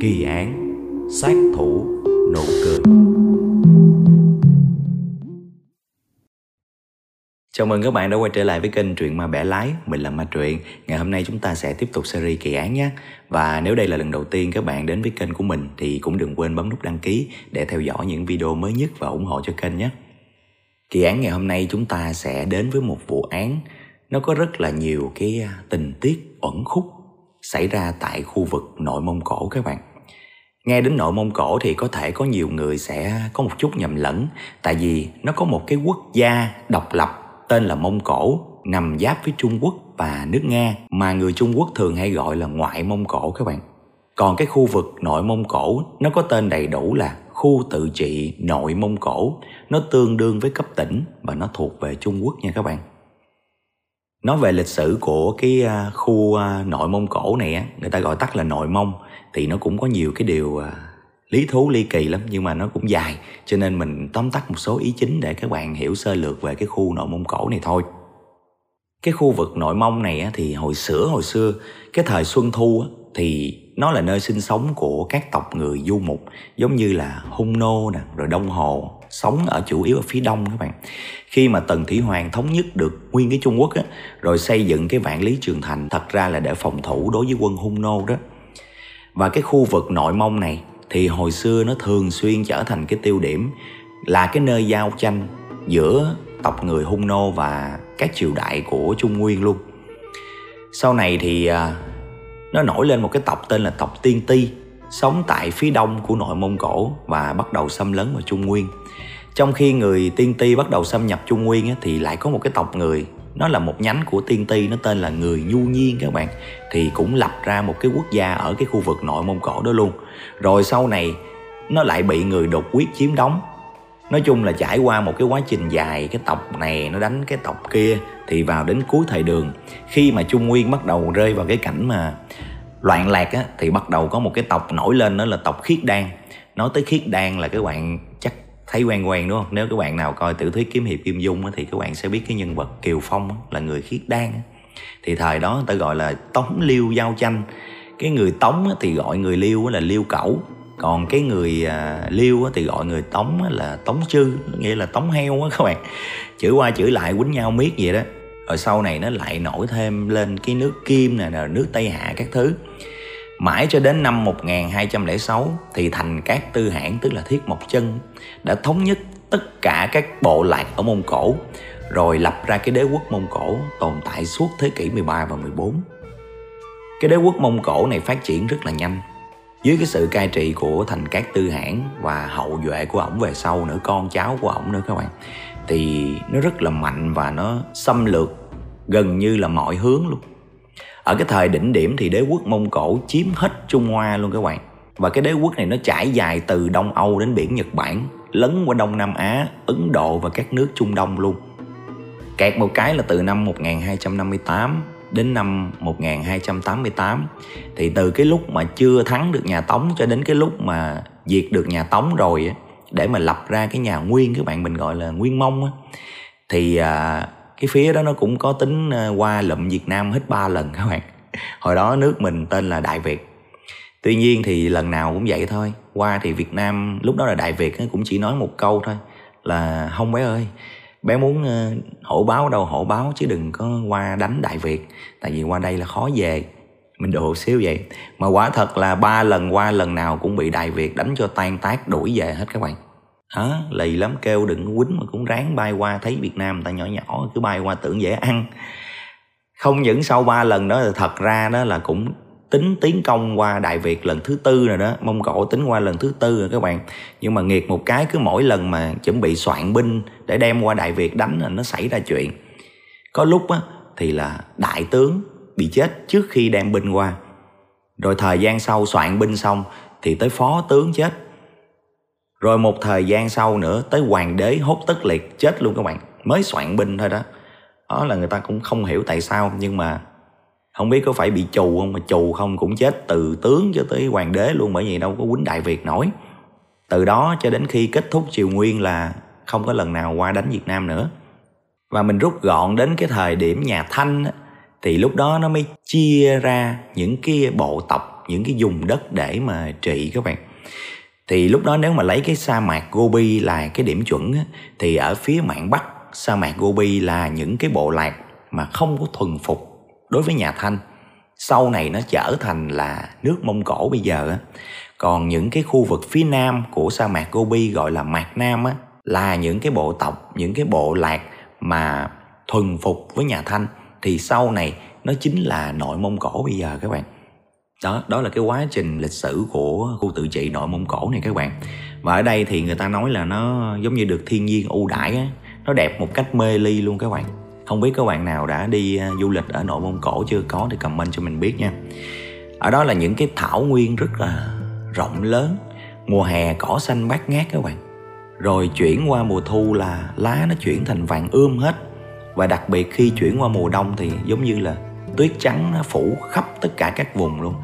kỳ án, sát thủ, nụ cười. Chào mừng các bạn đã quay trở lại với kênh Truyện Ma Bẻ Lái, Mình là Ma Truyện. Ngày hôm nay chúng ta sẽ tiếp tục series kỳ án nhé. Và nếu đây là lần đầu tiên các bạn đến với kênh của mình Thì cũng đừng quên bấm nút đăng ký Để theo dõi những video mới nhất và ủng hộ cho kênh nhé. Kỳ án ngày hôm nay chúng ta sẽ đến với một vụ án. Nó có rất là nhiều cái à, tình tiết, ẩn khúc. Xảy ra tại khu vực nội Mông Cổ các bạn Nghe đến nội Mông Cổ thì có thể có nhiều người sẽ có một chút nhầm lẫn, Tại vì nó có một cái quốc gia độc lập tên là Mông Cổ, nằm giáp với Trung Quốc và nước Nga, mà người Trung Quốc thường hay gọi là ngoại Mông Cổ các bạn. Còn cái khu vực nội Mông Cổ, nó có tên đầy đủ là khu tự trị nội Mông Cổ. Nó tương đương với cấp tỉnh và nó thuộc về Trung Quốc nha các bạn. Nói về lịch sử của cái à, khu à, nội Mông Cổ này á, người ta gọi tắt là nội Mông thì nó cũng có nhiều cái điều à, lý thú ly kỳ lắm nhưng mà nó cũng dài cho nên mình tóm tắt một số ý chính để các bạn hiểu sơ lược về cái khu nội mông cổ này thôi. Cái khu vực nội mông này thì hồi xưa hồi xưa cái thời xuân thu thì nó là nơi sinh sống của các tộc người du mục giống như là hung nô nè rồi đông hồ sống ở chủ yếu ở phía đông các bạn. Khi mà tần thủy hoàng thống nhất được nguyên cái trung quốc á, rồi xây dựng cái vạn lý trường thành thật ra là để phòng thủ đối với quân hung nô đó. Và cái khu vực nội mông này thì hồi xưa nó thường xuyên trở thành cái tiêu điểm là cái nơi giao tranh giữa tộc người hung nô và các triều đại của trung nguyên luôn. Sau này thì à, nó nổi lên một cái tộc tên là tộc tiên ti sống tại phía đông của nội mông cổ và bắt đầu xâm lấn vào trung nguyên trong khi người tiên ti bắt đầu xâm nhập trung nguyên thì lại có một cái tộc người nó là một nhánh của tiên ti nó tên là người nhu nhiên các bạn thì cũng lập ra một cái quốc gia ở cái khu vực nội mông cổ đó luôn. Rồi sau này nó lại bị người đột quyết chiếm đóng. Nói chung là trải qua một cái quá trình dài cái tộc này nó đánh cái tộc kia thì vào đến cuối thời đường khi mà trung nguyên bắt đầu rơi vào cái cảnh mà loạn lạc á, thì bắt đầu có một cái tộc nổi lên đó là tộc khiết đan. Nói tới khiết đan là các bạn chắc thấy quen quen, đúng không? Nếu các bạn nào coi tiểu thuyết kiếm hiệp kim dung thì các bạn sẽ biết cái nhân vật kiều phong là người khiết đan thì thời đó người ta gọi là tống liêu giao tranh cái người tống thì gọi người liêu là liêu cẩu. Còn cái người à, liêu thì gọi người tống là tống chư nghĩa là tống heo á các bạn. Chửi qua chửi lại quýnh nhau miết vậy đó. Rồi sau này nó lại nổi thêm lên cái nước kim nè nước tây hạ các thứ mãi cho đến năm 1206 thì thành các tư hãn tức là thiết mộc chân, đã thống nhất tất cả các bộ lạc ở mông cổ, rồi lập ra cái đế quốc mông cổ tồn tại suốt thế kỷ 13 và 14 cái đế quốc Mông Cổ này phát triển rất là nhanh. Dưới cái sự cai trị của thành các tư hãn và hậu duệ của ổng về sau nữa, con cháu của ổng nữa các bạn, thì nó rất là mạnh và nó xâm lược gần như là mọi hướng luôn ở cái thời đỉnh điểm thì đế quốc mông cổ chiếm hết trung hoa luôn các bạn. Và cái đế quốc này nó trải dài từ đông âu đến biển nhật bản, lấn qua đông nam á, ấn độ và các nước trung đông luôn. Kẹt một cái là từ năm 1258 đến năm 1288 thì từ cái lúc mà chưa thắng được nhà Tống cho đến cái lúc mà diệt được nhà Tống rồi để mà lập ra cái nhà Nguyên các bạn, mình gọi là Nguyên Mông á, thì à, cái phía đó nó cũng có tính ờ, qua lụm Việt Nam hết ba lần các bạn. Hồi đó nước mình tên là Đại Việt. Tuy nhiên thì lần nào cũng vậy thôi. Qua thì Việt Nam, lúc đó là Đại Việt cũng chỉ nói một câu thôi, là không bé ơi, bé muốn ờ, hổ báo đâu hổ báo, chứ đừng có qua đánh đại việt. Tại vì qua đây là khó về. Mình đồ xíu vậy. Mà quả thật là ba lần qua lần nào cũng bị đại việt đánh cho tan tác, đuổi về hết các bạn đó lì lắm kêu đừng quýnh mà cũng ráng bay qua thấy việt nam người ta nhỏ nhỏ cứ bay qua tưởng dễ ăn. Không những sau ba lần đó là thật ra đó là cũng tính tiến công qua Đại Việt lần thứ tư rồi đó Mông Cổ tính qua lần thứ tư rồi các bạn. Nhưng mà nghiệt một cái cứ mỗi lần mà chuẩn bị soạn binh để đem qua Đại Việt đánh là nó xảy ra chuyện. Có lúc á, thì là đại tướng bị chết trước khi đem binh qua. Rồi thời gian sau soạn binh xong thì tới phó tướng chết rồi một thời gian sau nữa, tới hoàng đế hốt tất liệt, chết luôn các bạn. Mới soạn binh thôi đó. Đó là người ta cũng không hiểu tại sao, nhưng mà không biết có phải bị chù không, mà chù không cũng chết từ tướng cho tới hoàng đế luôn, bởi vì đâu có quýnh đại việt nổi. Từ đó cho đến khi kết thúc triều nguyên là không có lần nào qua đánh việt nam nữa. Và mình rút gọn đến cái thời điểm nhà thanh thì lúc đó nó mới chia ra những cái bộ tộc, những cái vùng đất để mà trị các bạn thì lúc đó nếu mà lấy cái sa mạc Gobi là cái điểm chuẩn á, thì ở phía mạn Bắc sa mạc Gobi là những cái bộ lạc mà không có thuần phục đối với nhà Thanh. Sau này nó trở thành là nước Mông Cổ bây giờ á. Còn những cái khu vực phía nam của sa mạc Gobi gọi là mạc Nam á là những cái bộ tộc những cái bộ lạc mà thuần phục với nhà Thanh. Thì sau này nó chính là nội Mông Cổ bây giờ các bạn đó đó là cái quá trình lịch sử của khu tự trị nội Mông Cổ này các bạn. Và ở đây thì người ta nói là nó giống như được thiên nhiên ưu đãi á. Nó đẹp một cách mê ly luôn các bạn. Không biết các bạn nào đã đi à, du lịch ở nội Mông Cổ chưa? Có thì comment cho mình biết nha. Ở đó là những cái thảo nguyên rất là rộng lớn. Mùa hè, cỏ xanh bát ngát các bạn. Rồi chuyển qua mùa thu là lá nó chuyển thành vàng ươm hết. Và đặc biệt khi chuyển qua mùa đông thì giống như là tuyết trắng nó phủ khắp tất cả các vùng luôn.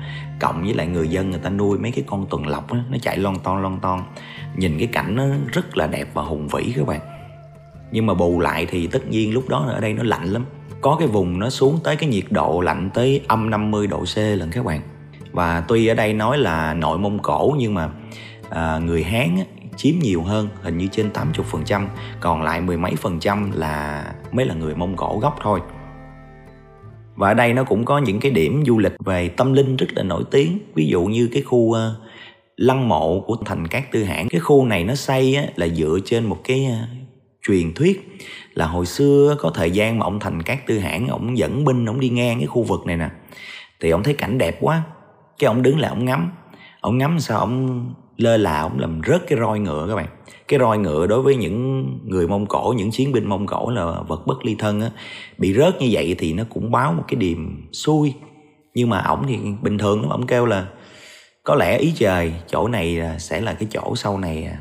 Cộng với lại người dân người ta nuôi mấy cái con tuần lộc đó, nó chạy lon ton lon ton. Nhìn cái cảnh nó rất là đẹp và hùng vĩ các bạn. Nhưng mà bù lại thì tất nhiên lúc đó ở đây nó lạnh lắm. Có cái vùng nó xuống tới cái nhiệt độ lạnh tới âm 50 độ C lần các bạn. Và tuy ở đây nói là nội mông cổ nhưng mà à, người hán á, chiếm nhiều hơn hình như trên 80% còn lại mười mấy phần trăm là mới là người mông cổ gốc thôi và ở đây nó cũng có những cái điểm du lịch về tâm linh rất là nổi tiếng. Ví dụ như cái khu uh, lăng mộ của thành cát tư hãn cái khu này nó xây á, là dựa trên một cái uh, truyền thuyết là hồi xưa có thời gian mà ông thành cát tư hãn ông dẫn binh ông đi ngang cái khu vực này nè. Thì ông thấy cảnh đẹp quá. Cái ông đứng lại ông ngắm. Ông ngắm sao ông lơ là, ông làm rớt cái roi ngựa các bạn. Cái roi ngựa đối với những người mông cổ, những chiến binh mông cổ là vật bất ly thân á, bị rớt như vậy thì nó cũng báo một cái điềm xui. Nhưng mà ổng thì bình thường lắm, ổng kêu là, có lẽ ý trời, chỗ này sẽ là cái chỗ sau này à,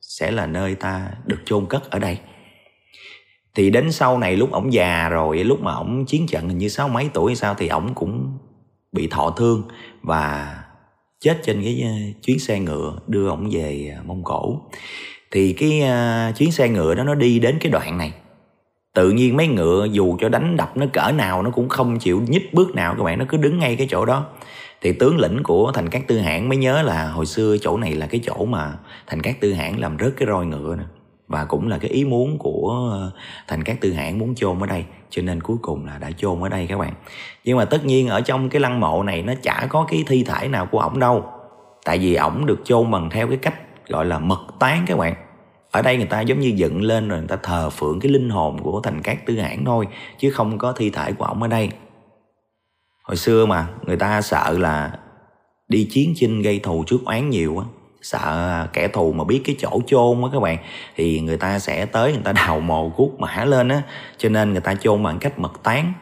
sẽ là nơi ta được chôn cất ở đây. Thì đến sau này lúc ổng già rồi, lúc mà ổng chiến trận hình như sáu mấy tuổi hay sao thì ổng cũng bị thọ thương và chết trên cái ờ, chuyến xe ngựa đưa ổng về ờ, mông cổ. Thì cái uh, chuyến xe ngựa đó nó đi đến cái đoạn này. Tự nhiên mấy ngựa dù cho đánh đập nó cỡ nào nó cũng không chịu nhích bước nào các bạn nó cứ đứng ngay cái chỗ đó. Thì tướng lĩnh của thành cát tư hãn mới nhớ là hồi xưa chỗ này là cái chỗ mà thành cát tư hãn làm rớt cái roi ngựa nè và cũng là cái ý muốn của ờ, thành các tư hãn muốn chôn ở đây. Cho nên cuối cùng là đã chôn ở đây các bạn. Nhưng mà tất nhiên ở trong cái lăng mộ này nó chả có cái thi thể nào của ổng đâu. Tại vì ổng được chôn bằng theo cái cách gọi là mật tán các bạn. Ở đây người ta giống như dựng lên rồi người ta thờ phượng cái linh hồn của thành cát tư hãn thôi, chứ không có thi thể của ổng ở đây. Hồi xưa mà người ta sợ là đi chiến chinh gây thù trước oán nhiều á sợ kẻ thù mà biết cái chỗ chôn á các bạn, thì người ta sẽ tới, người ta đào mồ cuốc mã lên á. Cho nên người ta chôn bằng cách mật tán.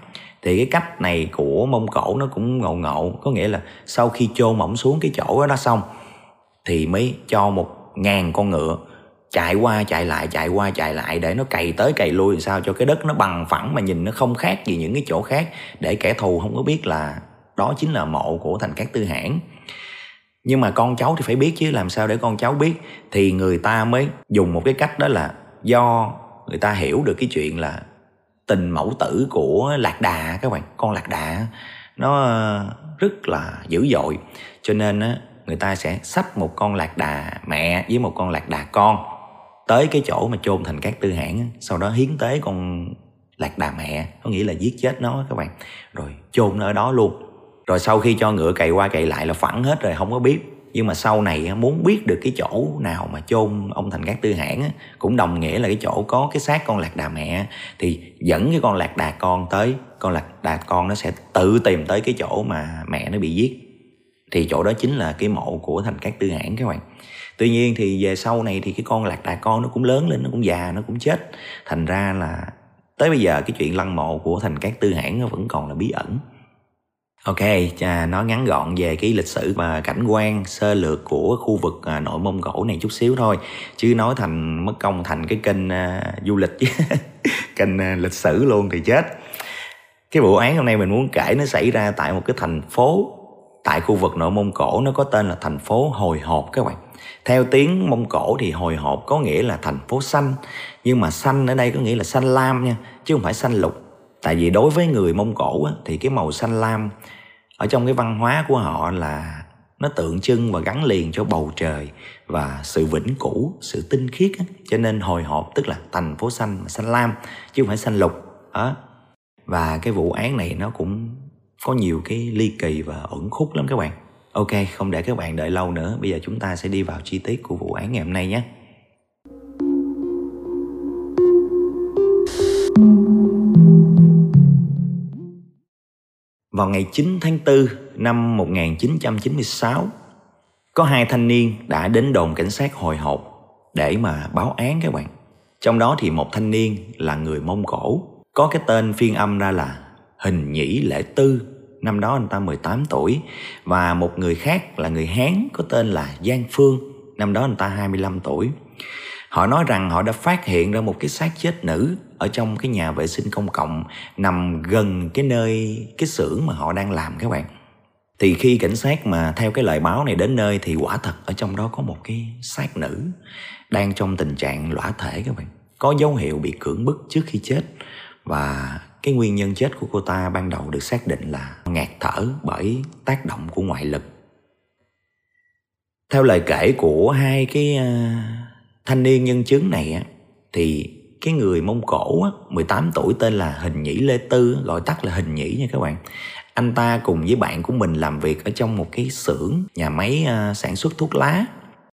Thì cái cách này của mông cổ nó cũng ngộ ngộ, có nghĩa là sau khi chôn ổng xuống cái chỗ đó xong, thì mới cho một ngàn con ngựa chạy qua, chạy lại, chạy qua, chạy lại để nó cày tới cày lui sao cho cái đất nó bằng phẳng mà nhìn nó không khác gì những cái chỗ khác. Để kẻ thù không có biết là đó chính là mộ của thành cát tư hãn nhưng mà con cháu thì phải biết chứ, làm sao để con cháu biết? Thì người ta mới dùng một cái cách đó là do người ta hiểu được cái chuyện là tình mẫu tử của lạc đà, các bạn. Con lạc đà nó ờ, rất là dữ dội. Cho nên á, người ta sẽ sắp một con lạc đà mẹ với một con lạc đà con tới cái chỗ mà chôn thành các tư hãn sau đó hiến tế con lạc đà mẹ, có nghĩa là giết chết nó, các bạn. Rồi chôn nó ở đó luôn rồi sau khi cho ngựa cày qua cày lại là phẳng hết rồi, không có biết. Nhưng mà sau này muốn biết được cái chỗ nào mà chôn ông thành cát tư hãn cũng đồng nghĩa là cái chỗ có cái xác con lạc đà mẹ thì dẫn cái con lạc đà con tới, con lạc đà con nó sẽ tự tìm tới cái chỗ mà mẹ nó bị giết. Thì chỗ đó chính là cái mộ của thành cát tư hãn các bạn. Tuy nhiên thì về sau này thì cái con lạc đà con nó cũng lớn lên, nó cũng già, nó cũng chết. Thành ra là tới bây giờ cái chuyện lăng mộ của thành cát tư hãn nó vẫn còn là bí ẩn. Ok, à, nói ngắn gọn về cái lịch sử và cảnh quan sơ lược của khu vực à, nội Mông Cổ này chút xíu thôi. Chứ nói thành mất công thành cái kênh à, du lịch chứ Kênh à, lịch sử luôn thì chết. Cái vụ án hôm nay mình muốn kể nó xảy ra tại một cái thành phố Tại khu vực nội Mông Cổ nó có tên là thành phố Hồi Hộp các bạn. Theo tiếng Mông Cổ thì Hồi Hộp có nghĩa là thành phố xanh Nhưng mà xanh ở đây có nghĩa là xanh lam nha Chứ không phải xanh lục tại vì đối với người mông cổ á, thì cái màu xanh lam ở trong cái văn hóa của họ là nó tượng trưng và gắn liền cho bầu trời và sự vĩnh cửu sự tinh khiết á. cho nên hồi hộp tức là thành phố xanh mà xanh lam chứ không phải xanh lục đó. Và cái vụ án này nó cũng có nhiều cái ly kỳ và ẩn khúc lắm các bạn. Ok không để các bạn đợi lâu nữa bây giờ chúng ta sẽ đi vào chi tiết của vụ án ngày hôm nay nhé. Vào ngày 9 tháng 4 năm 1996, có hai thanh niên đã đến đồn cảnh sát hồi hộp để mà báo án các bạn. Trong đó thì một thanh niên là người Mông Cổ, có cái tên phiên âm ra là Hình Nhĩ Lễ Tư, năm đó anh ta 18 tuổi và một người khác là người Hán có tên là Giang Phương, năm đó anh ta 25 tuổi. Họ nói rằng họ đã phát hiện ra một cái xác chết nữ ở trong cái nhà vệ sinh công cộng nằm gần cái nơi, cái xưởng mà họ đang làm các bạn. Thì khi cảnh sát mà theo cái lời báo này đến nơi thì quả thật ở trong đó có một cái xác nữ đang trong tình trạng lõa thể các bạn. Có dấu hiệu bị cưỡng bức trước khi chết và cái nguyên nhân chết của cô ta ban đầu được xác định là ngạt thở bởi tác động của ngoại lực. Theo lời kể của hai cái ờ, thanh niên nhân chứng này á thì cái người Mông Cổ á, 18 tuổi tên là Hình Nhĩ Lê Tư gọi tắt là Hình Nhĩ nha các bạn. Anh ta cùng với bạn của mình làm việc ở trong một cái xưởng nhà máy uh, sản xuất thuốc lá.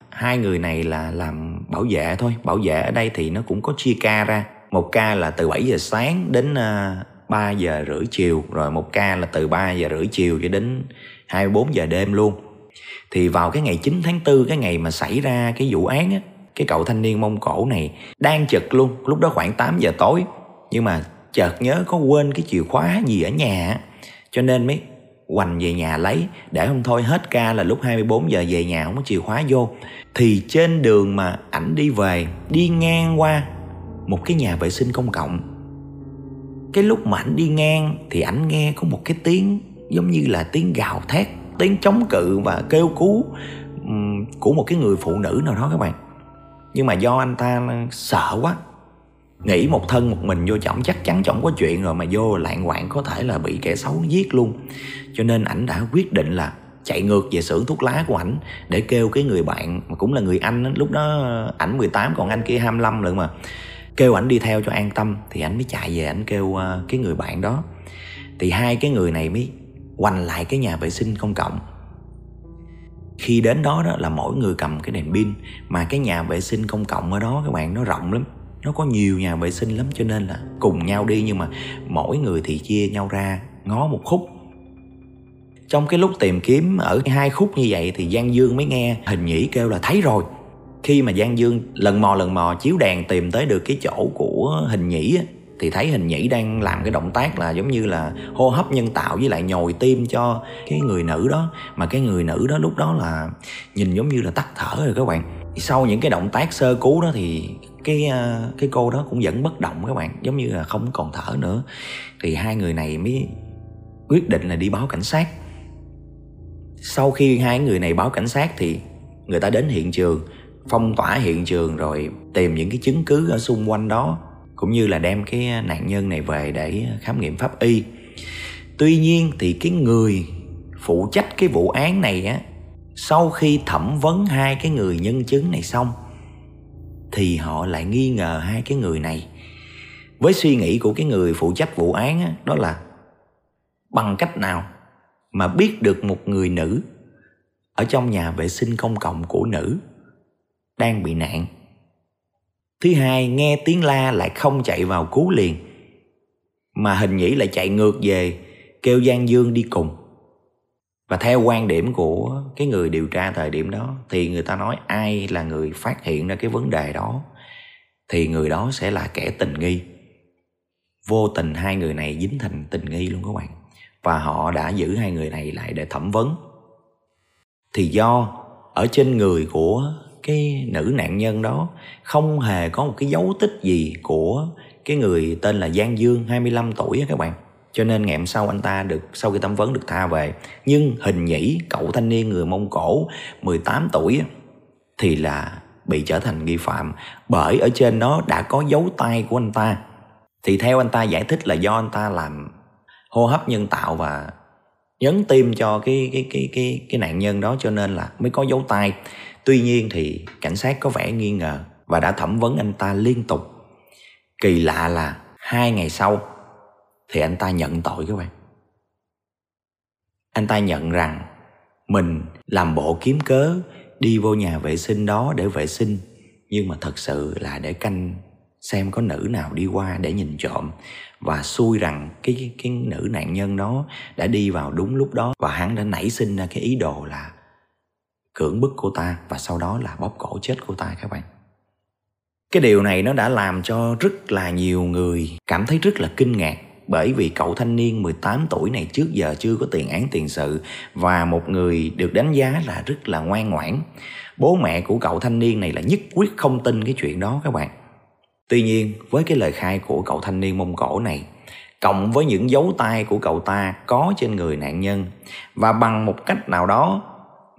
Hai người này là làm bảo vệ thôi. Bảo vệ ở đây thì nó cũng có chia ca ra. Một ca là từ 7 giờ sáng đến à, uh, 3 giờ rưỡi chiều rồi một ca là từ 3 giờ rưỡi chiều cho đến 24 giờ đêm luôn. Thì vào cái ngày 9 tháng 4 cái ngày mà xảy ra cái vụ án á cái cậu thanh niên Mông Cổ này đang chật luôn, lúc đó khoảng 8 giờ tối. Nhưng mà chợt nhớ có quên cái chìa khóa gì ở nhà cho nên mới hoành về nhà lấy. Để không thôi, hết ca là lúc 24 giờ về nhà không có chìa khóa vô. Thì trên đường mà ảnh đi về, đi ngang qua một cái nhà vệ sinh công cộng. Cái lúc mà ảnh đi ngang thì ảnh nghe có một cái tiếng giống như là tiếng gào thét, tiếng chống cự và kêu cứu của một cái người phụ nữ nào đó các bạn nhưng mà do anh ta sợ quá. Nghĩ một thân một mình vô chổng, chắc chắn chổng có chuyện rồi mà vô lạng quạng có thể là bị kẻ xấu giết luôn. Cho nên ảnh đã quyết định là chạy ngược về xưởng thuốc lá của ảnh để kêu cái người bạn mà cũng là người anh lúc đó ảnh 18 còn anh kia 25 lận mà, kêu ảnh đi theo cho an tâm. Thì ảnh mới chạy về ảnh kêu ờ, cái người bạn đó. Thì hai cái người này mới quanh lại cái nhà vệ sinh công cộng khi đến đó đó là mỗi người cầm cái đèn pin, mà cái nhà vệ sinh công cộng ở đó các bạn, nó rộng lắm. Nó có nhiều nhà vệ sinh lắm cho nên là cùng nhau đi nhưng mà mỗi người thì chia nhau ra, ngó một khúc. Trong cái lúc tìm kiếm ở hai khúc như vậy thì Giang Dương mới nghe, hình nhĩ kêu là thấy rồi. Khi mà Giang Dương lần mò lần mò chiếu đèn tìm tới được cái chỗ của hình nhĩ thì thấy hình nhĩ đang làm cái động tác là giống như là hô hấp nhân tạo với lại nhồi tim cho cái người nữ đó. Mà cái người nữ đó lúc đó là nhìn giống như là tắt thở rồi các bạn. Sau những cái động tác sơ cứu đó thì cái ờ, cái cô đó cũng vẫn bất động các bạn, giống như là không còn thở nữa. Thì hai người này mới quyết định là đi báo cảnh sát. Sau khi hai người này báo cảnh sát thì người ta đến hiện trường, phong tỏa hiện trường rồi tìm những cái chứng cứ ở xung quanh đó cũng như là đem cái nạn nhân này về để khám nghiệm pháp y. Tuy nhiên thì cái người phụ trách cái vụ án này á sau khi thẩm vấn hai cái người nhân chứng này xong thì họ lại nghi ngờ hai cái người này. Với suy nghĩ của cái người phụ trách vụ án á, đó là bằng cách nào mà biết được một người nữ ở trong nhà vệ sinh công cộng của nữ đang bị nạn? Thứ hai, nghe tiếng la lại không chạy vào cứu liền. Mà hình nhĩ lại chạy ngược về kêu Giang Dương đi cùng. Và theo quan điểm của cái người điều tra thời điểm đó thì người ta nói ai là người phát hiện ra cái vấn đề đó thì người đó sẽ là kẻ tình nghi. Vô tình hai người này dính thành tình nghi luôn các bạn. Và họ đã giữ hai người này lại để thẩm vấn. Thì do ở trên người của cái nữ nạn nhân đó không hề có một cái dấu tích gì của cái người tên là Giang Dương 25 tuổi á các bạn. Cho nên ngày hôm sau anh ta được, sau khi thẩm vấn được tha về. Nhưng hình nhĩ, cậu thanh niên người Mông Cổ 18 tuổi thì là bị trở thành nghi phạm. Bởi ở trên nó đã có dấu tay của anh ta. Thì theo anh ta giải thích là do anh ta làm hô hấp nhân tạo và nhấn tim cho cái cái cái cái cái nạn nhân đó, cho nên là mới có dấu tay tuy nhiên thì cảnh sát có vẻ nghi ngờ và đã thẩm vấn anh ta liên tục. Kỳ lạ là hai ngày sau thì anh ta nhận tội các bạn. Anh ta nhận rằng mình làm bộ kiếm cớ đi vô nhà vệ sinh đó để vệ sinh nhưng mà thật sự là để canh xem có nữ nào đi qua để nhìn trộm. Và xui rằng cái, cái cái nữ nạn nhân đó đã đi vào đúng lúc đó và hắn đã nảy sinh ra cái ý đồ là cưỡng bức cô ta và sau đó là bóp cổ chết cô ta các bạn cái điều này nó đã làm cho rất là nhiều người cảm thấy rất là kinh ngạc bởi vì cậu thanh niên 18 tuổi này trước giờ chưa có tiền án tiền sự và một người được đánh giá là rất là ngoan ngoãn. Bố mẹ của cậu thanh niên này là nhất quyết không tin cái chuyện đó các bạn. Tuy nhiên, với cái lời khai của cậu thanh niên Mông Cổ này, cộng với những dấu tay của cậu ta có trên người nạn nhân và bằng một cách nào đó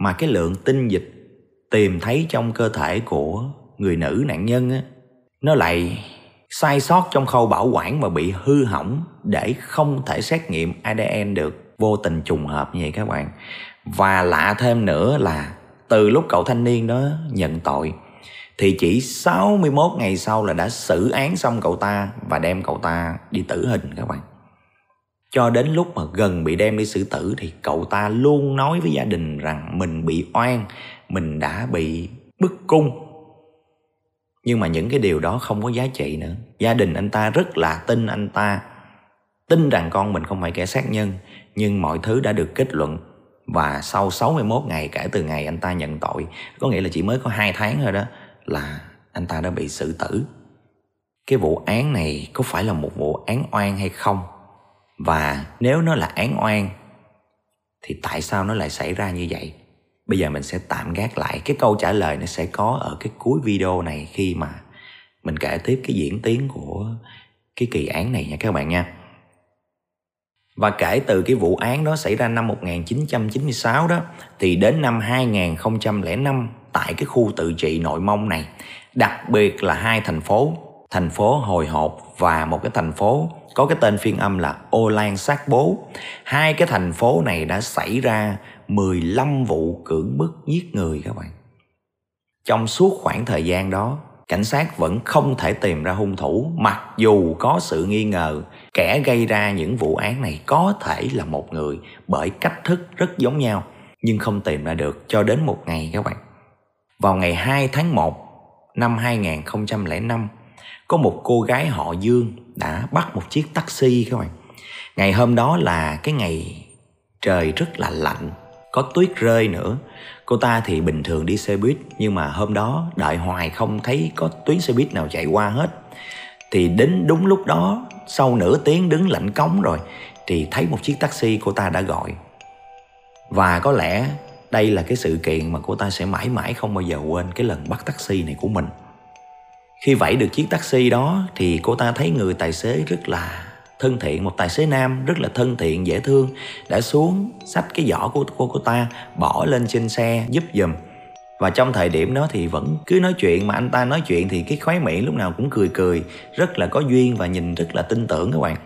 mà cái lượng tinh dịch tìm thấy trong cơ thể của người nữ nạn nhân á, nó lại sai sót trong khâu bảo quản và bị hư hỏng để không thể xét nghiệm ADN được vô tình trùng hợp như vậy các bạn và lạ thêm nữa là từ lúc cậu thanh niên đó nhận tội, thì chỉ 61 ngày sau là đã xử án xong cậu ta và đem cậu ta đi tử hình các bạn. Cho đến lúc mà gần bị đem đi xử tử thì cậu ta luôn nói với gia đình rằng mình bị oan, mình đã bị bức cung. Nhưng mà những cái điều đó không có giá trị nữa. Gia đình anh ta rất là tin anh ta, tin rằng con mình không phải kẻ sát nhân, nhưng mọi thứ đã được kết luận và sau 61 ngày kể từ ngày anh ta nhận tội có nghĩa là chỉ mới có hai tháng thôi đó là anh ta đã bị xử tử cái vụ án này có phải là một vụ án oan hay không và nếu nó là án oan, thì tại sao nó lại xảy ra như vậy? Bây giờ mình sẽ tạm gác lại cái câu trả lời nó sẽ có ở cái cuối video này khi mà mình kể tiếp cái diễn tiến của cái kỳ án này nha các bạn nha. Và kể từ cái vụ án đó xảy ra năm 1996 đó, thì đến năm 2005 tại cái khu tự trị nội mông này, đặc biệt là hai thành phố thành phố hồi hộp và một cái thành phố có cái tên phiên âm là ô lan sát bố. Hai cái thành phố này đã xảy ra 15 vụ cưỡng bức giết người các bạn. Trong suốt khoảng thời gian đó, cảnh sát vẫn không thể tìm ra hung thủ, mặc dù có sự nghi ngờ kẻ gây ra những vụ án này có thể là một người bởi cách thức rất giống nhau, nhưng không tìm ra được cho đến một ngày các bạn. Vào ngày 2 tháng 1 năm 2005 có một cô gái họ Dương đã bắt một chiếc taxi các bạn. Ngày hôm đó là cái ngày trời rất là lạnh, có tuyết rơi nữa. Cô ta thì bình thường đi xe buýt nhưng mà hôm đó đợi hoài không thấy có tuyến xe buýt nào chạy qua hết. Thì đến đúng lúc đó, sau nửa tiếng đứng lạnh cống rồi thì thấy một chiếc taxi cô ta đã gọi. Và có lẽ đây là cái sự kiện mà cô ta sẽ mãi mãi không bao giờ quên cái lần bắt taxi này của mình khi vẫy được chiếc taxi đó thì cô ta thấy người tài xế rất là thân thiện, một tài xế nam rất là thân thiện, dễ thương, đã xuống xách cái giỏ của cô cô ta, bỏ lên trên xe, giúp giùm. Và trong thời điểm đó thì vẫn cứ nói chuyện, mà anh ta nói chuyện thì cái khóe miệng lúc nào cũng cười cười, rất là có duyên và nhìn rất là tin tưởng các bạn.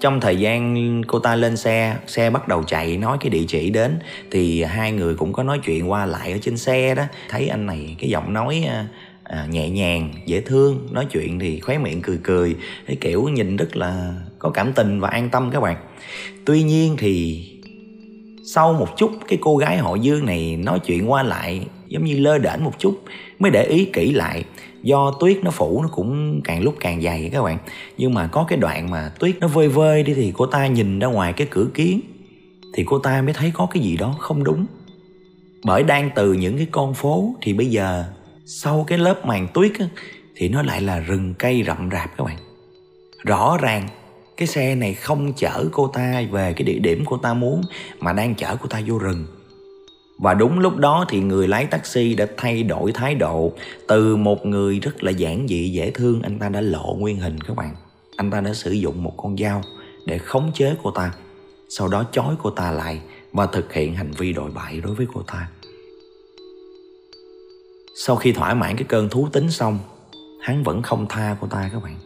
Trong thời gian cô ta lên xe xe bắt đầu chạy, nói cái địa chỉ đến, thì hai người cũng có nói chuyện qua lại ở trên xe đó. Thấy anh này cái giọng nói à, à, nhẹ nhàng dễ thương nói chuyện thì khóe miệng cười cười cái kiểu nhìn rất là có cảm tình và an tâm các bạn. Tuy nhiên thì sau một chút cái cô gái họ dương này nói chuyện qua lại giống như lơ đễnh một chút mới để ý kỹ lại do tuyết nó phủ nó cũng càng lúc càng dày các bạn. Nhưng mà có cái đoạn mà tuyết nó vơi vơi đi thì cô ta nhìn ra ngoài cái cửa kiến thì cô ta mới thấy có cái gì đó không đúng. Bởi đang từ những cái con phố thì bây giờ sau cái lớp màn tuyết á, thì nó lại là rừng cây rậm rạp các bạn. Rõ ràng cái xe này không chở cô ta về cái địa điểm cô ta muốn mà đang chở cô ta vô rừng. Và đúng lúc đó thì người lái taxi đã thay đổi thái độ từ một người rất là giản dị dễ thương. Anh ta đã lộ nguyên hình các bạn. Anh ta đã sử dụng một con dao để khống chế cô ta sau đó chói cô ta lại và thực hiện hành vi đồi bại đối với cô ta sau khi thỏa mãn cái cơn thú tính xong, hắn vẫn không tha cô ta các bạn.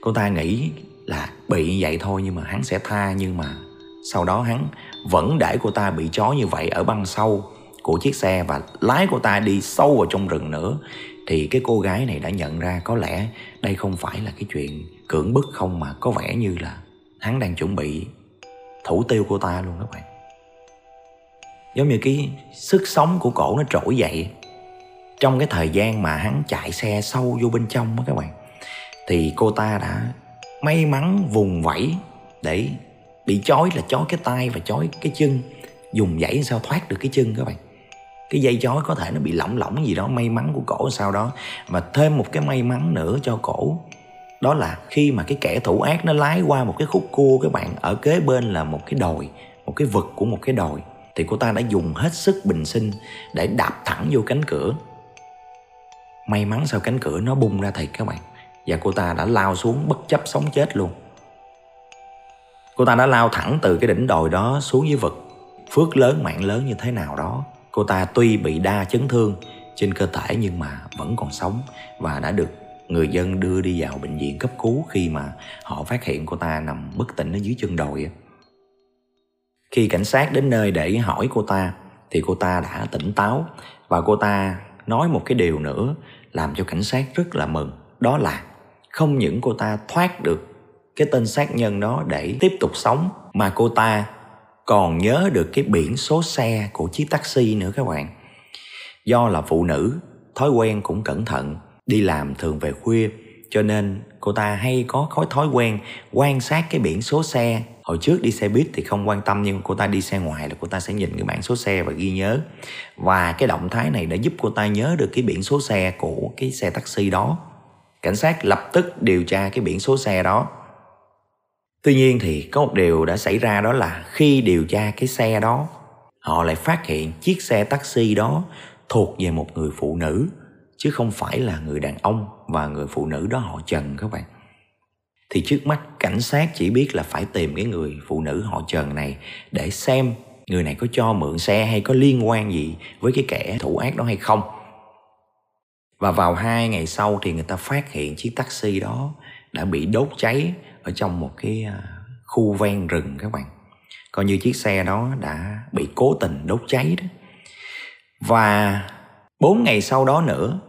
Cô ta nghĩ là bị vậy thôi nhưng mà hắn sẽ tha, nhưng mà sau đó hắn vẫn để cô ta bị chó như vậy ở băng sau của chiếc xe và lái cô ta đi sâu vào trong rừng nữa. Thì cái cô gái này đã nhận ra có lẽ đây không phải là cái chuyện cưỡng bức không mà có vẻ như là hắn đang chuẩn bị thủ tiêu cô ta luôn các bạn. Giống như cái sức sống của cổ nó trỗi dậy trong cái thời gian mà hắn chạy xe sâu vô bên trong đó các bạn, thì cô ta đã may mắn vùng vẫy để bị chói, là chói cái tay và chói cái chân, dùng dãy sao thoát được cái chân các bạn. Cái dây chói có thể nó bị lỏng lỏng gì đó, may mắn của cổ sau đó. Và thêm một cái may mắn nữa cho cổ, đó là khi mà cái kẻ thủ ác nó lái qua một cái khúc cua các bạn, ở kế bên là một cái đồi, một cái vực của một cái đồi, thì cô ta đã dùng hết sức bình sinh để đạp thẳng vô cánh cửa may mắn sau cánh cửa nó bung ra thiệt các bạn. Và cô ta đã lao xuống bất chấp sống chết luôn. Cô ta đã lao thẳng từ cái đỉnh đồi đó xuống dưới vực. Phước lớn, mạng lớn như thế nào đó, cô ta tuy bị đa chấn thương trên cơ thể nhưng mà vẫn còn sống và đã được người dân đưa đi vào bệnh viện cấp cứu khi mà họ phát hiện cô ta nằm bất tỉnh ở dưới chân đồi khi cảnh sát đến nơi để hỏi cô ta thì cô ta đã tỉnh táo và cô ta nói một cái điều nữa làm cho cảnh sát rất là mừng. Đó là không những cô ta thoát được cái tên sát nhân đó để tiếp tục sống, mà cô ta còn nhớ được cái biển số xe của chiếc taxi nữa các bạn. Do là phụ nữ, thói quen cũng cẩn thận, đi làm thường về khuya cho nên cô ta hay có thói thói quen quan sát cái biển số xe. Hồi trước đi xe buýt thì không quan tâm nhưng cô ta đi xe ngoài là cô ta sẽ nhìn cái bảng số xe và ghi nhớ. Và cái động thái này đã giúp cô ta nhớ được cái biển số xe của cái xe taxi đó. Cảnh sát lập tức điều tra cái biển số xe đó. Tuy nhiên thì có một điều đã xảy ra đó là khi điều tra cái xe đó, họ lại phát hiện chiếc xe taxi đó thuộc về một người phụ nữ chứ không phải là người đàn ông và người phụ nữ đó họ trần các bạn. Thì trước mắt, cảnh sát chỉ biết là phải tìm cái người phụ nữ họ trần này để xem người này có cho mượn xe hay có liên quan gì với cái kẻ thủ ác đó hay không. Và vào hai ngày sau thì người ta phát hiện chiếc taxi đó đã bị đốt cháy ở trong một cái à, khu ven rừng các bạn. Coi như chiếc xe đó đã bị cố tình đốt cháy đó. Và bốn ngày sau đó nữa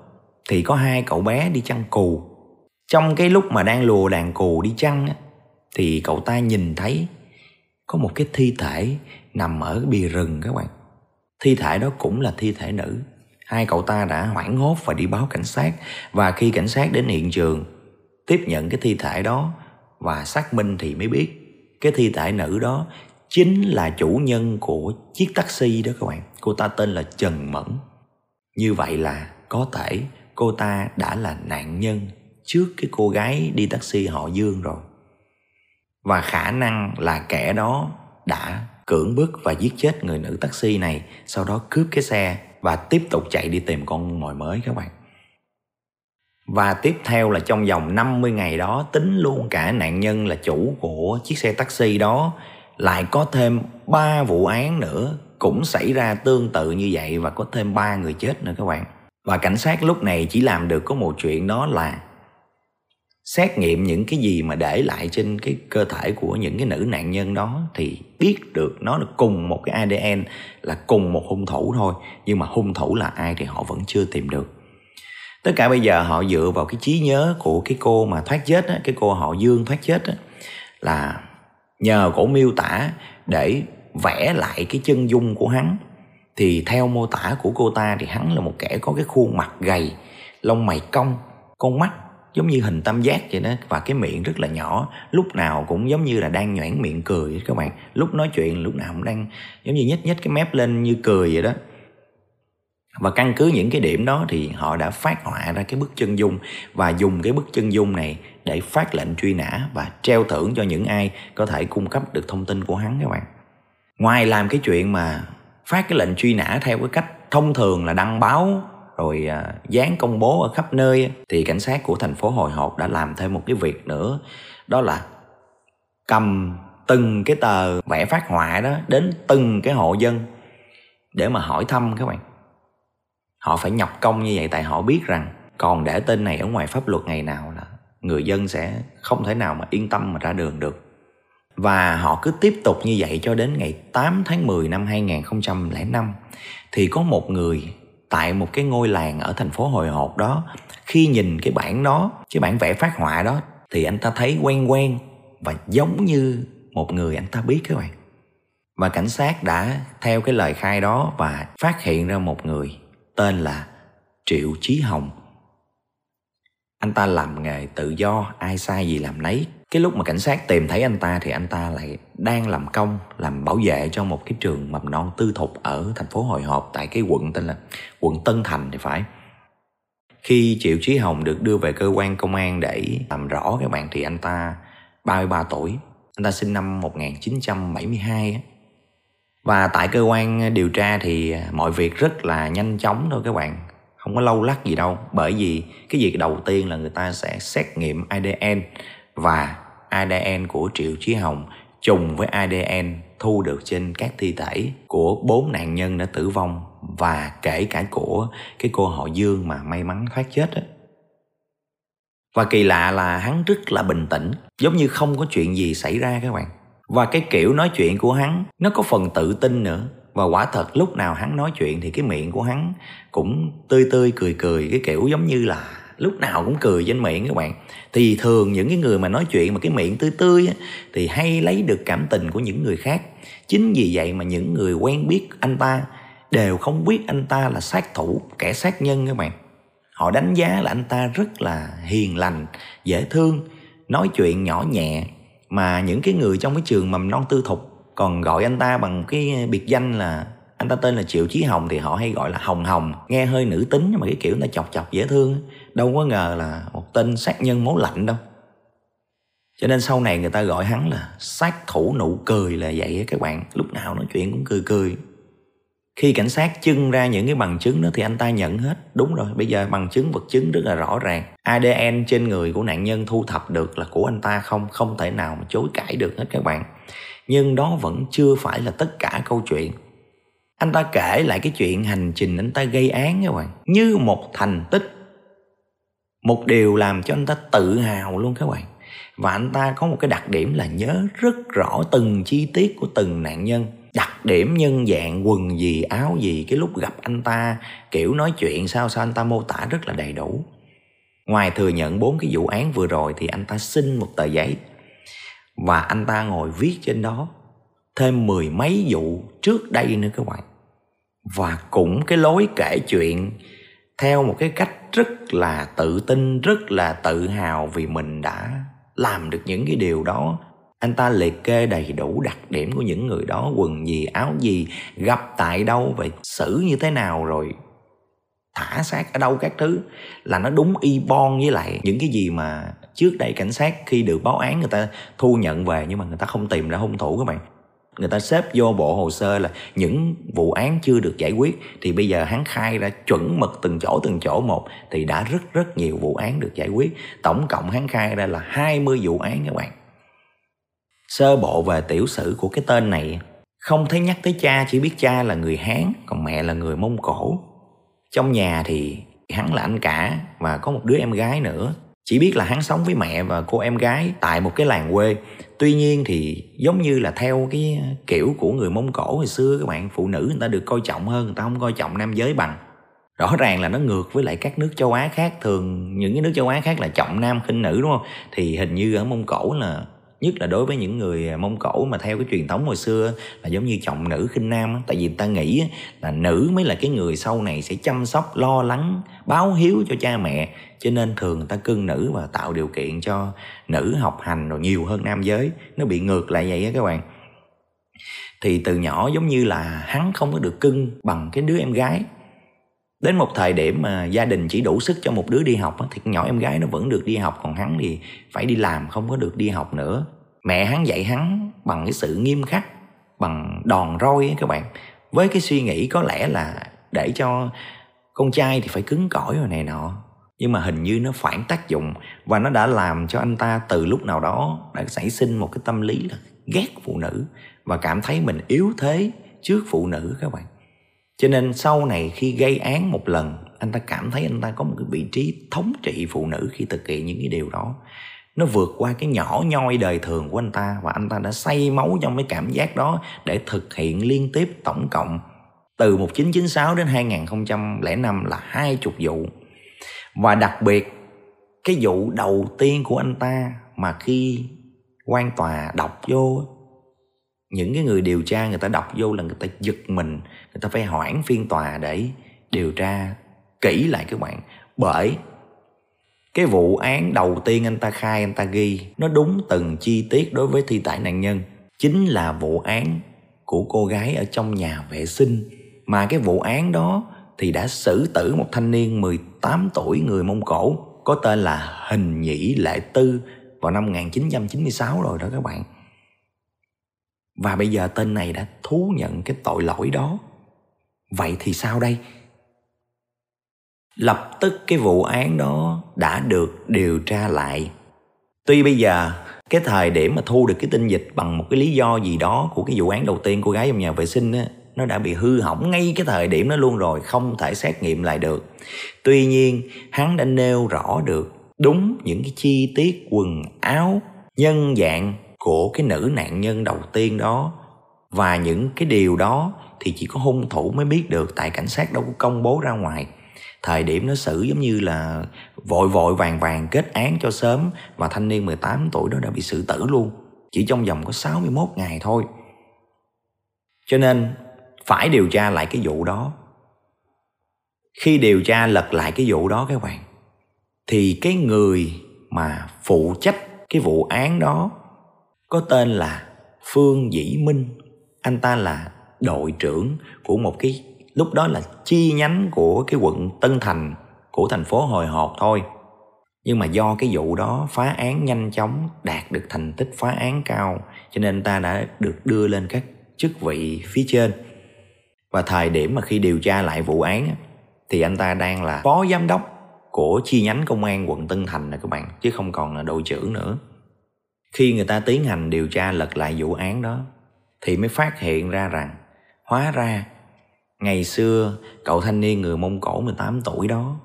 thì có hai cậu bé đi chăn cù. Trong cái lúc mà đang lùa đàn cù đi chăn thì cậu ta nhìn thấy có một cái thi thể nằm ở bìa rừng các bạn. Thi thể đó cũng là thi thể nữ. Hai cậu ta đã hoảng hốt và đi báo cảnh sát. Và khi cảnh sát đến hiện trường, tiếp nhận cái thi thể đó và xác minh thì mới biết cái thi thể nữ đó chính là chủ nhân của chiếc taxi đó các bạn. Cô ta tên là trần mẫn. Như vậy là có thể cô ta đã là nạn nhân trước cái cô gái đi taxi họ dương rồi và khả năng là kẻ đó đã cưỡng bức và giết chết người nữ taxi này, sau đó cướp cái xe và tiếp tục chạy đi tìm con mồi mới các bạn và tiếp theo là trong vòng 50 ngày đó, tính luôn cả nạn nhân là chủ của chiếc xe taxi đó, lại có thêm 3 vụ án nữa cũng xảy ra tương tự như vậy và có thêm 3 người chết nữa các bạn. Và cảnh sát lúc này chỉ làm được có một chuyện đó là xét nghiệm những cái gì mà để lại trên cái cơ thể của những cái nữ nạn nhân đó thì biết được nó là cùng một cái ADN là cùng một hung thủ thôi. Nhưng mà hung thủ là ai thì họ vẫn chưa tìm được. Tất cả bây giờ họ dựa vào cái trí nhớ của cái cô mà thoát chết á, cái cô họ dương thoát chết á, là nhờ cổ miêu tả để vẽ lại cái chân dung của hắn thì theo mô tả của cô ta thì hắn là một kẻ có cái khuôn mặt gầy, lông mày cong, con mắt giống như hình tam giác vậy đó, và cái miệng rất là nhỏ. Lúc nào cũng giống như là đang nhoẻn miệng cười các bạn. Lúc nói chuyện, lúc nào cũng đang giống như nhếch nhếch cái mép lên như cười vậy đó. Và căn cứ những cái điểm đó thì họ đã phát họa ra cái bức chân dung, và dùng cái bức chân dung này để phát lệnh truy nã và treo thưởng cho những ai có thể cung cấp được thông tin của hắn các bạn. Ngoài làm cái chuyện mà phát cái lệnh truy nã theo cái cách thông thường là đăng báo rồi à, dán công bố ở khắp nơi thì cảnh sát của thành phố hồi hộp đã làm thêm một cái việc nữa. Đó là cầm từng cái tờ vẽ phát họa đó đến từng cái hộ dân để mà hỏi thăm các bạn. Họ phải nhập công như vậy tại họ biết rằng còn để tên này ở ngoài pháp luật ngày nào là người dân sẽ không thể nào mà yên tâm mà ra đường được. Và họ cứ tiếp tục như vậy cho đến ngày 8 tháng 10 năm 2005 thì có một người tại một cái ngôi làng ở thành phố Hồi Hộp đó khi nhìn cái bản đó, cái bản vẽ phát họa đó thì anh ta thấy quen quen và giống như một người anh ta biết các bạn. Và cảnh sát đã theo cái lời khai đó và phát hiện ra một người tên là Triệu Chí Hồng. Anh ta làm nghề tự do, ai sai gì làm nấy. Cái lúc mà cảnh sát tìm thấy anh ta thì anh ta lại đang làm công, làm bảo vệ cho một cái trường mầm non tư thục ở thành phố hội họp tại cái quận tên là quận Tân Thành thì phải. Khi Triệu trí Hồng được đưa về cơ quan công an để làm rõ các bạn thì anh ta 33 tuổi. Anh ta sinh năm 1972 Và tại cơ quan điều tra thì mọi việc rất là nhanh chóng thôi các bạn không có lâu lắc gì đâu bởi vì cái việc đầu tiên là người ta sẽ xét nghiệm ADN và ADN của Triệu Chí Hồng trùng với ADN thu được trên các thi thể của bốn nạn nhân đã tử vong và kể cả của cái cô họ Dương mà may mắn thoát chết đó. Và kỳ lạ là hắn rất là bình tĩnh, giống như không có chuyện gì xảy ra các bạn. Và cái kiểu nói chuyện của hắn nó có phần tự tin nữa và quả thật lúc nào hắn nói chuyện thì cái miệng của hắn cũng tươi tươi cười cười cái kiểu giống như là lúc nào cũng cười trên miệng các bạn. Thì thường những cái người mà nói chuyện mà cái miệng tươi tươi á, thì hay lấy được cảm tình của những người khác. Chính vì vậy mà những người quen biết anh ta đều không biết anh ta là sát thủ kẻ sát nhân các bạn. Họ đánh giá là anh ta rất là hiền lành dễ thương nói chuyện nhỏ nhẹ. Mà những cái người trong cái trường mầm non tư thục còn gọi anh ta bằng cái biệt danh là anh ta tên là triệu chí hồng thì họ hay gọi là hồng hồng. Nghe hơi nữ tính nhưng mà cái kiểu nó chọc chọc dễ thương đâu có ngờ là một tên sát nhân máu lạnh đâu. Cho nên sau này người ta gọi hắn là sát thủ nụ cười là vậy các bạn. Lúc nào nói chuyện cũng cười cười. Khi cảnh sát trưng ra những cái bằng chứng đó thì anh ta nhận hết. Đúng rồi, bây giờ bằng chứng vật chứng rất là rõ ràng. Adn trên người của nạn nhân thu thập được là của anh ta không không thể nào mà chối cãi được hết các bạn. Nhưng đó vẫn chưa phải là tất cả câu chuyện anh ta kể lại cái chuyện hành trình anh ta gây án các bạn. Như một thành tích. Một điều làm cho anh ta tự hào luôn các bạn. Và anh ta có một cái đặc điểm là nhớ rất rõ từng chi tiết của từng nạn nhân. Đặc điểm nhân dạng, quần gì, áo gì, cái lúc gặp anh ta, kiểu nói chuyện sao sao anh ta mô tả rất là đầy đủ. Ngoài thừa nhận bốn cái vụ án vừa rồi thì anh ta xin một tờ giấy. Và anh ta ngồi viết trên đó thêm mười mấy vụ trước đây nữa các bạn và cũng cái lối kể chuyện theo một cái cách rất là tự tin, rất là tự hào vì mình đã làm được những cái điều đó. Anh ta liệt kê đầy đủ đặc điểm của những người đó, quần gì, áo gì, gặp tại đâu và xử như thế nào rồi thả xác ở đâu các thứ là nó đúng y bon với lại những cái gì mà trước đây cảnh sát khi được báo án người ta thu nhận về nhưng mà người ta không tìm ra hung thủ các bạn người ta xếp vô bộ hồ sơ là những vụ án chưa được giải quyết. Thì bây giờ hắn khai ra chuẩn mực từng chỗ từng chỗ một thì đã rất rất nhiều vụ án được giải quyết. Tổng cộng hắn khai ra là 20 vụ án các bạn. Sơ bộ về tiểu sử của cái tên này, không thấy nhắc tới cha, chỉ biết cha là người hán, còn mẹ là người mông cổ. Trong nhà thì hắn là anh cả và có một đứa em gái nữa chỉ biết là hắn sống với mẹ và cô em gái tại một cái làng quê. Tuy nhiên thì giống như là theo cái kiểu của người mông cổ hồi xưa, các bạn phụ nữ người ta được coi trọng hơn, người ta không coi trọng nam giới bằng. Rõ ràng là nó ngược với lại các nước châu á khác, thường những cái nước châu á khác là trọng nam khinh nữ, đúng không? Thì hình như ở mông cổ là nhất là đối với những người à, mông cổ mà theo cái truyền thống hồi xưa là giống như trọng nữ khinh nam tại vì ta nghĩ là nữ mới là cái người sau này sẽ chăm sóc, lo lắng, báo hiếu cho cha mẹ. Cho nên thường người ta cưng nữ và tạo điều kiện cho nữ học hành rồi nhiều hơn nam giới. Nó bị ngược lại vậy á các bạn. Thì từ nhỏ giống như là hắn không có được cưng bằng cái đứa em gái đến một thời điểm mà gia đình chỉ đủ sức cho một đứa đi học thì nhỏ em gái nó vẫn được đi học, còn hắn thì phải đi làm, không có được đi học nữa. Mẹ hắn dạy hắn bằng cái sự nghiêm khắc, bằng đòn roi ấy các bạn. Với cái suy nghĩ có lẽ là để cho con trai thì phải cứng cỏi rồi này nọ. Nhưng mà hình như nó phản tác dụng và nó đã làm cho anh ta từ lúc nào đó đã xảy sinh một cái tâm lý là ghét phụ nữ và cảm thấy mình yếu thế trước phụ nữ các bạn cho nên sau này khi gây án một lần, anh ta cảm thấy anh ta có một cái vị trí thống trị phụ nữ khi thực hiện những cái điều đó. Nó vượt qua cái nhỏ nhoi đời thường của anh ta và anh ta đã say máu trong cái cảm giác đó để thực hiện liên tiếp tổng cộng từ 1996 đến 2005 là hai chục vụ. Và đặc biệt, cái vụ đầu tiên của anh ta mà khi quan tòa đọc vô, những cái người điều tra người ta đọc vô là người ta giật mình người ta phải hoãn phiên tòa để điều tra kỹ lại các bạn bởi cái vụ án đầu tiên anh ta khai, anh ta ghi, nó đúng từng chi tiết đối với thi thể nạn nhân chính là vụ án của cô gái ở trong nhà vệ sinh mà cái vụ án đó thì đã xử tử một thanh niên 18 tuổi, người Mông Cổ, có tên là Hình Nhĩ Lệ Tư, vào năm 1996 rồi đó các bạn. Và bây giờ tên này đã thú nhận cái tội lỗi đó. Vậy thì sao đây? Lập tức cái vụ án đó đã được điều tra lại. Tuy bây giờ cái thời điểm mà thu được cái tinh dịch bằng một cái lý do gì đó của cái vụ án đầu tiên cô gái trong nhà vệ sinh á, nó đã bị hư hỏng ngay cái thời điểm đó luôn rồi không thể xét nghiệm lại được tuy nhiên hắn đã nêu rõ được đúng những cái chi tiết quần áo nhân dạng của cái nữ nạn nhân đầu tiên đó và những cái điều đó thì chỉ có hung thủ mới biết được tại cảnh sát đâu có công bố ra ngoài. Thời điểm nó xử giống như là vội vội vàng vàng kết án cho sớm và thanh niên 18 tuổi đó đã bị xử tử luôn, chỉ trong vòng có 61 ngày thôi. Cho nên phải điều tra lại cái vụ đó. Khi điều tra lật lại cái vụ đó các bạn, thì cái người mà phụ trách cái vụ án đó có tên là phương dĩ minh, anh ta là đội trưởng của một cái, lúc đó là chi nhánh của cái quận tân thành, của thành phố hồi hộp thôi. Nhưng mà do cái vụ đó phá án nhanh chóng, đạt được thành tích phá án cao, cho nên anh ta đã được đưa lên các chức vị phía trên. Và thời điểm mà khi điều tra lại vụ án thì anh ta đang là phó giám đốc của chi nhánh công an quận Tân Thành nè các bạn, chứ không còn là đội trưởng nữa. Khi người ta tiến hành điều tra lật lại vụ án đó, thì mới phát hiện ra rằng hóa ra, ngày xưa, cậu thanh niên người Mông Cổ 18 tuổi đó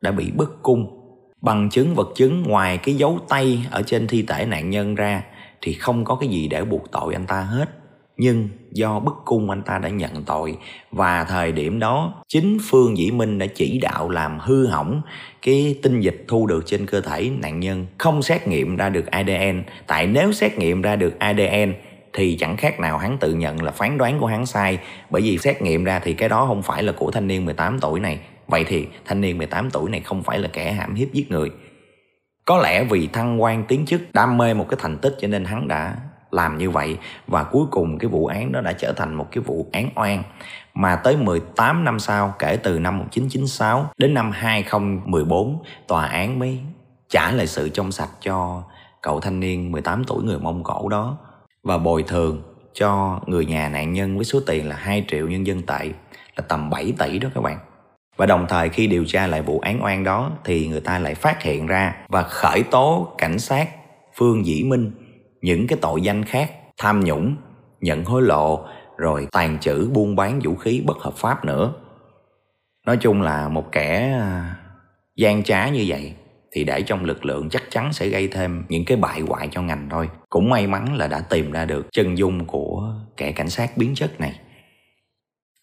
đã bị bức cung. Bằng chứng vật chứng ngoài cái dấu tay ở trên thi thể nạn nhân ra thì không có cái gì để buộc tội anh ta hết. Nhưng do bức cung anh ta đã nhận tội và thời điểm đó, chính phương dĩ minh đã chỉ đạo làm hư hỏng cái tinh dịch thu được trên cơ thể nạn nhân. Không xét nghiệm ra được adn tại nếu xét nghiệm ra được adn thì chẳng khác nào hắn tự nhận là phán đoán của hắn sai. Bởi vì xét nghiệm ra thì cái đó không phải là của thanh niên 18 tuổi này. Vậy thì thanh niên 18 tuổi này không phải là kẻ hãm hiếp giết người. Có lẽ vì thăng quan tiến chức, đam mê một cái thành tích cho nên hắn đã làm như vậy. Và cuối cùng cái vụ án đó đã trở thành một cái vụ án oan. Mà tới 18 năm sau, kể từ năm 1996 đến năm 2014 tòa án mới trả lại sự trong sạch cho cậu thanh niên 18 tuổi người Mông Cổ đó và bồi thường cho người nhà nạn nhân với số tiền là 2 triệu nhân dân tệ, là tầm 7 tỷ đó các bạn. Và đồng thời khi điều tra lại vụ án oan đó thì người ta lại phát hiện ra và khởi tố cảnh sát Phương Dĩ Minh những cái tội danh khác, tham nhũng, nhận hối lộ, rồi tàn trữ, buôn bán vũ khí bất hợp pháp nữa nói chung là một kẻ à, gian trá như vậy thì để trong lực lượng chắc chắn sẽ gây thêm những cái bại hoại cho ngành thôi cũng may mắn là đã tìm ra được chân dung của kẻ cảnh sát biến chất này.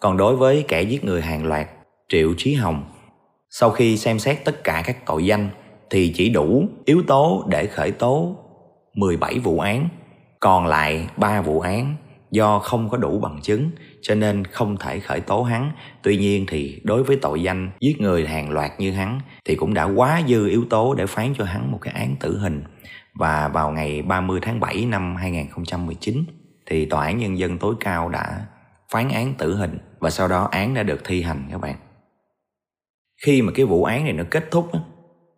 Còn đối với kẻ giết người hàng loạt triệu Chí hồng sau khi xem xét tất cả các tội danh thì chỉ đủ yếu tố để khởi tố 17 vụ án, còn lại 3 vụ án do không có đủ bằng chứng cho nên không thể khởi tố hắn. Tuy nhiên thì đối với tội danh giết người hàng loạt như hắn thì cũng đã quá dư yếu tố để phán cho hắn một cái án tử hình. Và vào ngày 30 tháng 7 năm 2019 thì Tòa án Nhân dân tối cao đã phán án tử hình và sau đó án đã được thi hành các bạn. Khi mà cái vụ án này nó kết thúc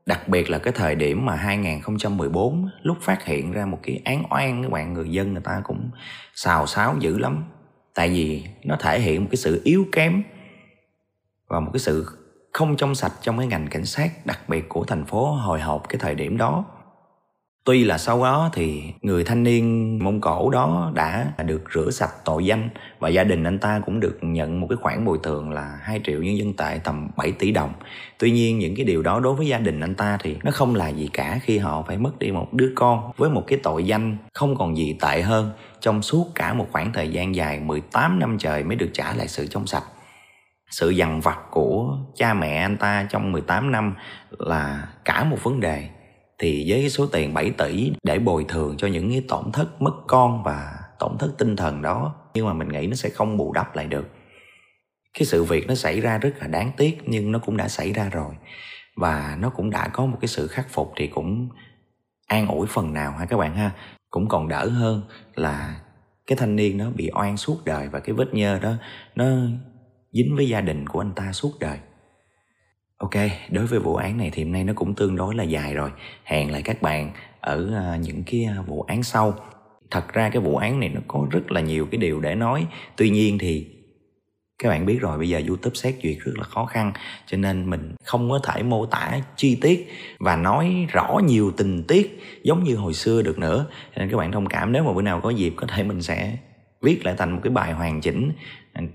Đặc biệt là cái thời điểm mà 2014 lúc phát hiện ra một cái án oan các bạn, người dân người ta cũng xào xáo dữ lắm. Tại vì nó thể hiện một cái sự yếu kém và một cái sự không trong sạch trong cái ngành cảnh sát, đặc biệt của thành phố hồi hộp cái thời điểm đó. Tuy là sau đó thì người thanh niên Mông Cổ đó đã được rửa sạch tội danh và gia đình anh ta cũng được nhận một cái khoản bồi thường là 2 triệu nhân dân tệ tầm 7 tỷ đồng. Tuy nhiên những cái điều đó đối với gia đình anh ta thì nó không là gì cả khi họ phải mất đi một đứa con với một cái tội danh không còn gì tệ hơn trong suốt cả một khoảng thời gian dài 18 năm trời mới được trả lại sự trong sạch. Sự dằn vặt của cha mẹ anh ta trong 18 năm là cả một vấn đề. Thì với cái số tiền 7 tỷ để bồi thường cho những cái tổn thất mất con và tổn thất tinh thần đó, nhưng mà mình nghĩ nó sẽ không bù đắp lại được. Cái sự việc nó xảy ra rất là đáng tiếc, nhưng nó cũng đã xảy ra rồi. Và nó cũng đã có một cái sự khắc phục thì cũng an ủi phần nào ha các bạn ha cũng còn đỡ hơn là cái thanh niên nó bị oan suốt đời và cái vết nhơ đó nó dính với gia đình của anh ta suốt đời Ok, đối với vụ án này thì hôm nay nó cũng tương đối là dài rồi. Hẹn lại các bạn ở à, những cái à, vụ án sau. Thật ra cái vụ án này nó có rất là nhiều cái điều để nói. Tuy nhiên thì các bạn biết rồi bây giờ YouTube xét duyệt rất là khó khăn cho nên mình không có thể mô tả chi tiết và nói rõ nhiều tình tiết giống như hồi xưa được nữa. Cho nên các bạn thông cảm nếu mà bữa nào có dịp có thể mình sẽ viết lại thành một cái bài hoàn chỉnh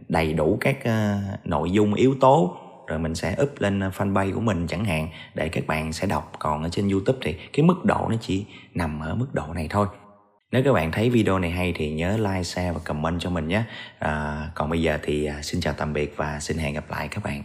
đầy đủ các uh, nội dung yếu tố rồi mình sẽ up lên ờ, fanpage của mình chẳng hạn để các bạn sẽ đọc. Còn ở trên youtube thì cái mức độ nó chỉ nằm ở mức độ này thôi nếu các bạn thấy video này hay thì nhớ like, share và comment cho mình nhé. À, còn bây giờ thì à, xin chào tạm biệt và xin hẹn gặp lại các bạn.